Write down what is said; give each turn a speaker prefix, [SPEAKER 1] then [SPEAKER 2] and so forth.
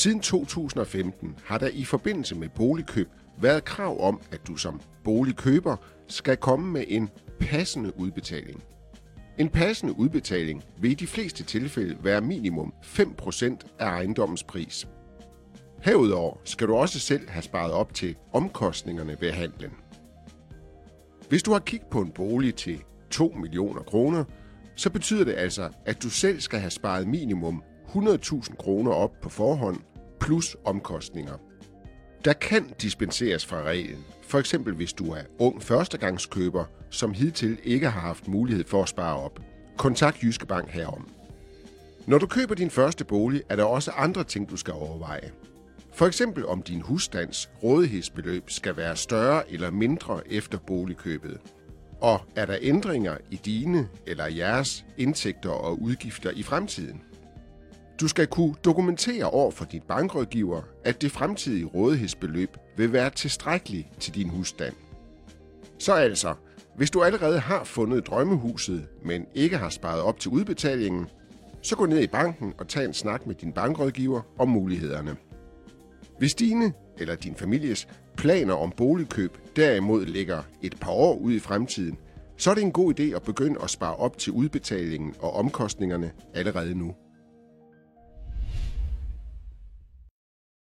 [SPEAKER 1] Siden 2015 har der i forbindelse med boligkøb været krav om, at du som boligkøber skal komme med en passende udbetaling. En passende udbetaling vil i de fleste tilfælde være minimum 5% af ejendommens pris. Herudover skal du også selv have sparet op til omkostningerne ved handlen. Hvis du har kigget på en bolig til 2 millioner kroner, så betyder det altså, at du selv skal have sparet minimum 100.000 kroner op på forhånd, plus omkostninger. Der kan dispenseres fra reglen, for eksempel hvis du er ung førstegangskøber, som hidtil ikke har haft mulighed for at spare op. Kontakt Jyske Bank herom. Når du køber din første bolig, er der også andre ting, du skal overveje. For eksempel om din husstands rådighedsbeløb skal være større eller mindre efter boligkøbet. Og er der ændringer i dine eller jeres indtægter og udgifter i fremtiden? Du skal kunne dokumentere over for dit bankrådgiver, at det fremtidige rådighedsbeløb vil være tilstrækkeligt til din husstand. Så altså, hvis du allerede har fundet drømmehuset, men ikke har sparet op til udbetalingen, så gå ned i banken og tag en snak med din bankrådgiver om mulighederne. Hvis dine eller din families planer om boligkøb derimod ligger et par år ud i fremtiden, så er det en god idé at begynde at spare op til udbetalingen og omkostningerne allerede nu.